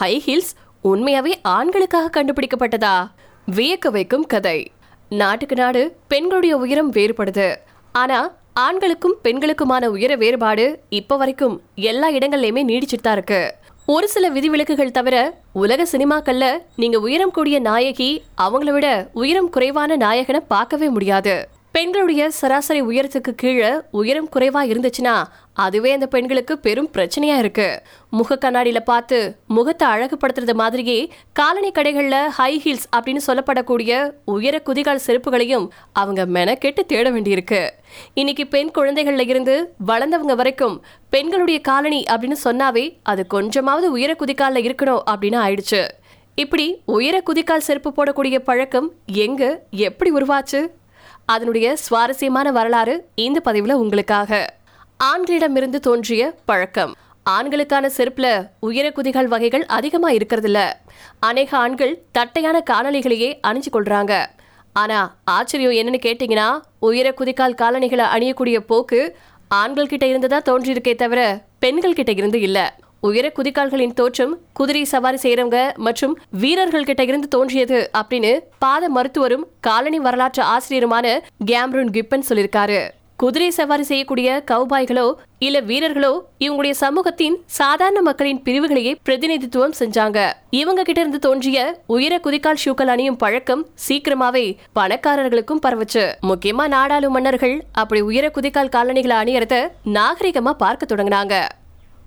High heels உண்மையாவே ஆண்களுக்காக கண்டுபிடிக்கப்பட்டதா? வியக்க வைக்கும் கதை. நாட்டுக்கு நாடு பெண்களுடைய உயரம் வேறுபடுது. ஆனா ஆண்களுக்கும் பெண்களுக்குமான உயர வேறுபாடு இப்ப வரைக்கும் எல்லா இடங்கள்லயுமே நீடிச்சிட்டு தான் இருக்கு. ஒரு சில விதிவிலக்குகள் தவிர உலக சினிமாக்கள்ல நீங்க உயரம் கூடிய நாயகி அவங்கள விட உயரம் குறைவான நாயகனை பார்க்கவே முடியாது. பெண்களுடைய சராசரி உயரத்துக்கு கீழே உயரம் குறைவா இருந்துச்சுன்னா அதுவே அந்த பெண்களுக்கு பெரும் பிரச்சனையா இருக்கு. முக கண்ணாடியில பார்த்து முகத்தை அழகுபடுத்துறது மாதிரியே காலனி கடைகள்ல ஹை ஹீல்ஸ் அப்படின்னு சொல்லப்படக்கூடிய உயர குதிகால் செருப்புகளையும் அவங்க மெனக்கெட்டு தேட வேண்டியிருக்கு. இன்னைக்கு பெண் குழந்தைகள்ல இருந்து வளர்ந்தவங்க வரைக்கும் பெண்களுடைய காலனி அப்படின்னு சொன்னாவே அது கொஞ்சமாவது உயர குதிகால்ல இருக்கணும் அப்படின்னு ஆயிடுச்சு. இப்படி உயர குதிக்கால் செருப்பு போடக்கூடிய பழக்கம் எங்க எப்படி உருவாச்சு? அதனுடைய சுவாரஸ்யமான வரலாறு இந்த பதிவுல உங்களுக்காக. ஆண்களிடமிருந்து தோன்றிய பழக்கம். ஆண்களுக்கான செருப்புல உயர குதிகால் வகைகள் அதிகமா இருக்கிறதில்ல. அநேக ஆண்கள் தட்டையான காலணிகளையே அணிஞ்சு கொள்றாங்க. ஆனா ஆச்சரியம் என்னன்னு கேட்டீங்கன்னா உயர குதிக்கால் காலணிகளை அணியக்கூடிய போக்கு ஆண்கள் கிட்ட இருந்து தான் தோன்றியிருக்கே தவிர பெண்கள் கிட்ட இருந்து இல்லை. உயர குதிகால்களின் தோற்றம் குதிரை சவாரி செய்யறவங்க மற்றும் வீரர்கள் கிட்ட இருந்து தோன்றியது அப்படின்னு பாத மருத்துவரும் காலனி வரலாற்று ஆசிரியருமான கேம்ரூன் கிப்பன் சொல்லியிருக்காரு. குதிரை சவாரி செய்யக்கூடிய கவுபாய்களோ இல்ல வீரர்களோ இவங்களுடைய சமூகத்தின் சாதாரண மக்களின் பிரிவுகளையே பிரதிநிதித்துவம் செஞ்சாங்க. இவங்க கிட்ட இருந்து தோன்றிய உயர குதிக்கால் ஷூக்கள் அணியும் பழக்கம் சீக்கிரமாவே பணக்காரர்களுக்கும் பரவுச்சு. முக்கியமா நாடாளு மன்னர்கள் அப்படி உயர குதிக்கால் காலணிகளை அணியறத நாகரிகமா பார்க்க தொடங்கினாங்க.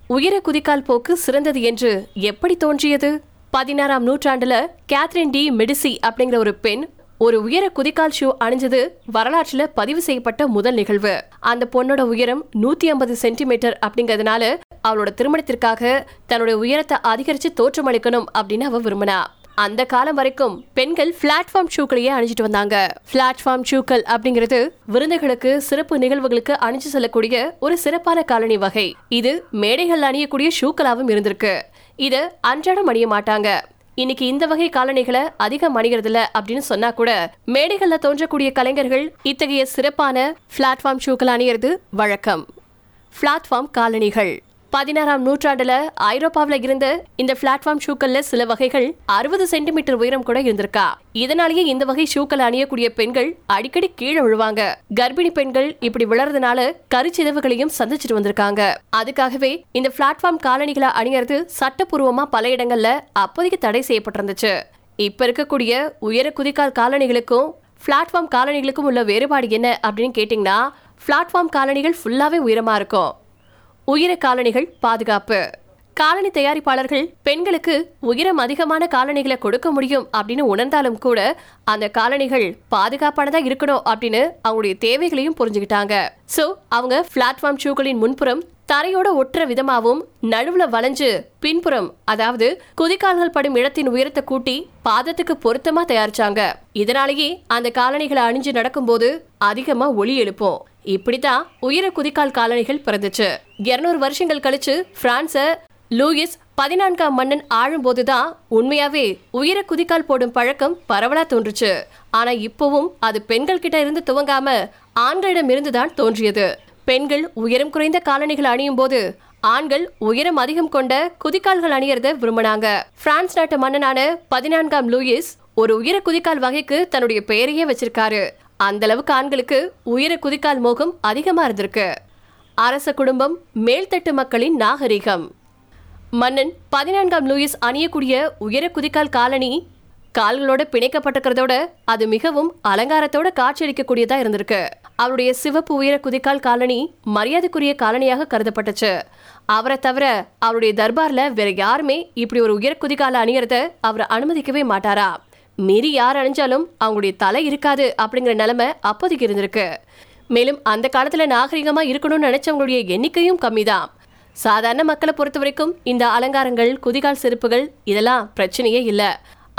உயர குதிக்கால் போக்கு சிறந்தது என்று எப்படி தோன்றியது? பதினாறாம் நூற்றாண்டுல கேத்ரின் டி மெடிசி அப்படிங்கிற ஒரு பெண் ஒரு உயர குதிக்கால் ஷூ அணிஞ்சது வரலாற்றுல பதிவு செய்யப்பட்ட முதல் நிகழ்வு. அந்த பொண்ணோட உயரம் நூத்தி ஐம்பது சென்டிமீட்டர் அப்படிங்கறதுனால அவளோட திருமணத்திற்காக தன்னுடைய உயரத்தை அதிகரிச்சு தோற்றமளிக்கணும் அப்படின்னு அவ விரும்பினா. அந்த காலம் வரைக்கும் பெண்கள் பிளாட்ஃபார்ம் ஷூக்களையே அணிஞ்சிட்டு வந்தாங்க. பிளாட்ஃபார்ம் ஷூக்கள் அப்படிங்கிறது விருந்துகளுக்கு சிறப்பு நிகழ்வுகளுக்கு அணிஞ்சு செல்லக்கூடிய ஒரு சிறப்பான காலனி வகை. இது மேடைகள் அணியக்கூடிய ஷூக்களாகவும் இருந்திருக்கு. இத அன்றாடம் அணிய மாட்டாங்க. இன்னைக்கு இந்த வகை காலணிகளை அதிகம் அணிகிறதில்ல அப்படின்னு சொன்னா கூட மேடைகள்ல தோன்றக்கூடிய கலைஞர்கள் இத்தகைய சிறப்பான பிளாட்ஃபார்ம் ஷூக்கள் அணியறது வழக்கம். பிளாட்ஃபார்ம் காலணிகள் பதினாறாம் நூற்றாண்டுல ஐரோப்பாவில இருந்த இந்த பிளாட்ஃபார்ம் ஷூக்கள்ல சில வகைகள் அறுபது சென்டிமீட்டர் உயரம் கூட இருந்திருக்கா. இதனாலேயே இந்த வகை ஷூக்கள் அணியக்கூடிய பெண்கள் அடிக்கடி கீழே விழுவாங்க. கர்ப்பிணி பெண்கள் இப்படி விழறதுனால கருச்சிதவுகளையும் சந்திச்சிட்டு வந்திருக்காங்க. அதுக்காகவே இந்த பிளாட்ஃபார்ம் காலணிகளை அணியறது சட்டப்பூர்வமா பல இடங்கள்ல அப்போதைக்கு தடை செய்யப்பட்டிருந்துச்சு. இப்ப இருக்கக்கூடிய உயர குதிக்கால் காலணிகளுக்கும் பிளாட்ஃபார்ம் காலணிகளுக்கும் உள்ள வேறுபாடு என்ன அப்படின்னு கேட்டிங்கன்னா பிளாட்ஃபார்ம் காலணிகள் ஃபுல்லாவே உயரமா இருக்கும். உயிர காலணிகள் பாதுகாப்பு. காலனி தயாரிப்பாளர்கள் பெண்களுக்கு உயரம் அதிகமான காலணிகளை கொடுக்க முடியும் அப்படின்னு உணர்ந்தாலும் கூட அந்த காலணிகள் பாதுகாப்பானதா இருக்கணும் அப்படின்னு அவங்களுடைய தேவைகளையும் புரிஞ்சுக்கிட்டாங்க. சோ அவங்க பிளாட்ஃபார்ம் ஷூக்களின் முன்புறம் தரையோட ஒட்டுற விதமாகவும் நடுவுல வளைஞ்சு பின்புறம் அதாவது குதிக்கால்கள் படும் இடத்தின் உயரத்தை கூட்டி பாதத்துக்கு பொருத்தமா தயாரிச்சாங்க. இதனாலேயே அந்த காலணிகளை அணிஞ்சு நடக்கும்போது அதிகமா ஒளி எழுப்போம். இப்படிதான் உயர குதிக்கால் காலணிகள் பிறந்துச்சு. இருநூறு வருஷங்கள் கழிச்சு பிரான்ஸ லூயிஸ் பதினான்காம் மன்னன் ஆழும்போதுதான் உண்மையாவே உயர குதிக்கால் போடும் பழக்கம் பரவலா தோன்றுச்சு. ஆனா இப்பவும் அது பெண்கள் கிட்ட இருந்து துவங்காம ஆண்களிடம் இருந்துதான் தோன்றியது. பெண்கள் உயரம் குறைந்த காலணிகள் அணியும் போது ஆண்கள் உயரம் அதிகம் கொண்ட குதிக்கால்கள் அணியறத விரும்பினாங்க. பிரான்ஸ் நாட்டு மன்னனான பதினான்காம் லூயிஸ் ஒரு உயர குதிக்கால் வகைக்கு தன்னுடைய பெயரையே வச்சிருக்காரு. அந்த அளவுக்கு ஆண்களுக்கு உயர குதிக்கால் மோகம் அதிகமாக இருந்திருக்கு. அரச குடும்பம் மேல்தட்டு மக்களின் நாகரிகம். மன்னன் பதினான்காம் லூயிஸ் அணியக்கூடிய உயர குதிக்கால் காலணி கால்களோட பிணைக்கப்பட்டிருக்கிறதோட அது மிகவும் அலங்காரத்தோட காட்சியளிக்கக்கூடியதா இருந்திருக்கு. அவருடைய சிவப்பு உயர குதிக்கால் காலணி மரியாதைக்குரிய காலனியாக கருதப்பட்டுச்சு. அவரை தவிர அவருடைய தர்பார்ல வேற யாருமே இப்படி ஒரு உயர குதிக்கால அணியறத அவர் அனுமதிக்கவே மாட்டாரா? மீறி யார் அணிஞ்சாலும் அவங்களுடைய தலை இருக்காது அப்படிங்கிற நிலைமை அப்போதைக்கு இருந்திருக்கு. மேலும் அந்த காலத்தில் நாகரிகமாக இருக்கணும்னு நினைச்சவங்களுடைய எண்ணிக்கையும் கம்மி தான் சாதாரண மக்களை பொறுத்த வரைக்கும் இந்த அலங்காரங்கள் குதிகால் செருப்புகள் இதெல்லாம் பிரச்சனையே இல்லை.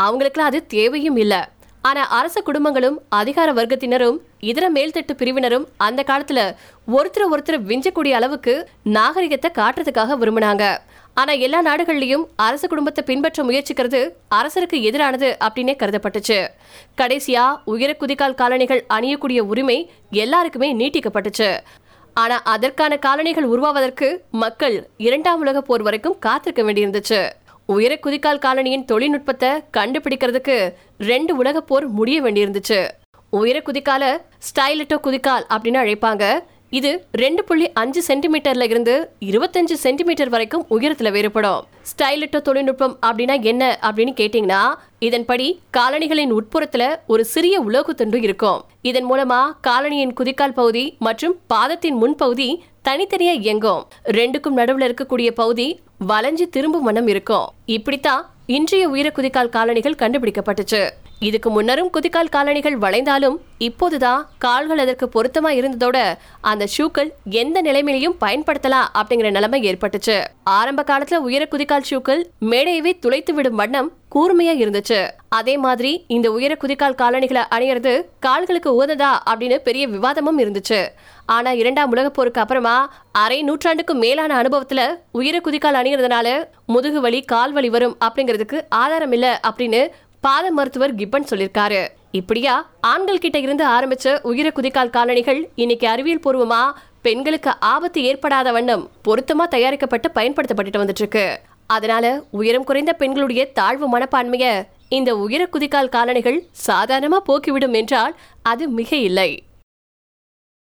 அவங்களுக்குலாம் அது தேவையும் இல்லை. ஆனால் அரச குடும்பங்களும் அதிகார வர்க்கத்தினரும் இதர மேல்தட்டு பிரிவினரும் அந்த காலத்தில் ஒருத்தர் ஒருத்தர் விஞ்சக்கூடிய அளவுக்கு நாகரிகத்தை காட்டுறதுக்காக விரும்பினாங்க. ஆனா எல்லா நாடுகள்லயும் அரச குடும்பத்தை பின்பற்ற முயற்சிக்கிறது அரசருக்கு எதிரானது அப்படின்னே கருதப்பட்டுச்சு. கடைசியா உயர குதிகால் காலணிகள் அணியக்கூடிய உரிமை எல்லாருக்குமே நீட்டிக்கப்பட்டுச்சு. ஆனா அதற்கான காலணிகள் உருவாவதற்கு மக்கள் இரண்டாம் உலக போர் வரைக்கும் காத்திருக்க வேண்டியிருந்துச்சு. உயர குதிக்கால் காலனியின் தொழில்நுட்பத்தை கண்டுபிடிக்கிறதுக்கு ரெண்டு உலக போர் முடிய வேண்டியிருந்துச்சு. உயர குதிக்கால ஸ்டைலட்டோ குதிக்கால் அப்படின்னு அழைப்பாங்க. இது ரெண்டு புள்ளி அஞ்சு சென்டிமீட்டர்ல இருந்து இருபத்தஞ்சு சென்டிமீட்டர் வரைக்கும் உயரத்துல வேறுபடும். ஸ்டைலட்டோ தொழில்நுட்பம் அப்படின்னா என்ன அப்படின்னு கேட்டீங்கன்னா இதன்படி காலணிகளின் உட்புறத்துல ஒரு சிறிய உலோக துண்டு இருக்கும். இதன் மூலமா காலணியின் குதிக்கால் பகுதி மற்றும் பாதத்தின் முன்பகுதி தனித்தனியா இயங்கும். ரெண்டுக்கும் நடுவுல இருக்கக்கூடிய பகுதி வளைஞ்சு திரும்பும் வண்ணம் இருக்கும். இப்படித்தான் இன்றைய உயர குதிக்கால் காலணிகள் கண்டுபிடிக்கப்பட்டுச்சு. இதுக்கு முன்னரும் குதிக்கால் காலணிகள் வளைந்தாலும் இப்போதுதான் கால்கள் அதற்கு பொருத்தமா இருந்ததோட அந்த ஷூக்கள் எந்த நிலைமையிலையும் பயன்படுத்தலாம் அப்படிங்கிற நிலைமை ஏற்பட்டுச்சு. ஆரம்ப காலத்துல உயர குதிக்கால் ஷூக்கள் மேடையவே துளைத்து விடும் வண்ணம் கூர்மையா இருந்துச்சு. அதே மாதிரி இந்த உயர குதிக்கால் காலணிகளை அணியறது கால்களுக்கு உகந்ததா அப்படின்னு பெரிய விவாதமும் இருந்துச்சு. ஆனா இரண்டாம் உலக போருக்கு அப்புறமா அரை நூற்றாண்டுக்கும் மேலான அனுபவத்துல உயர குதிக்கால் அணியறதுனால முதுகு வலி கால் வலி வரும் அப்படிங்கிறதுக்கு ஆதாரம் இல்ல அப்படின்னு பாத மருத்துவர் கிப்பன் சொல்லியிருக்காரு. இப்படியா ஆண்கள் கிட்ட இருந்து ஆரம்பிச்ச உயிர குதிக்கால் காலணிகள் இன்னைக்கு அறிவியல் பூர்வமா பெண்களுக்கு ஆபத்து ஏற்படாத வண்ணம் பொருத்தமா தயாரிக்கப்பட்டு பயன்படுத்தப்பட்டுட்டு வந்துட்டு இருக்கு அதனால உயரம் குறைந்த பெண்களுடைய தாழ்வு மனப்பான்மைய இந்த உயர குதிக்கால் காலணிகள் சாதாரணமா போக்கிவிடும் என்றால் அது மிக இல்லை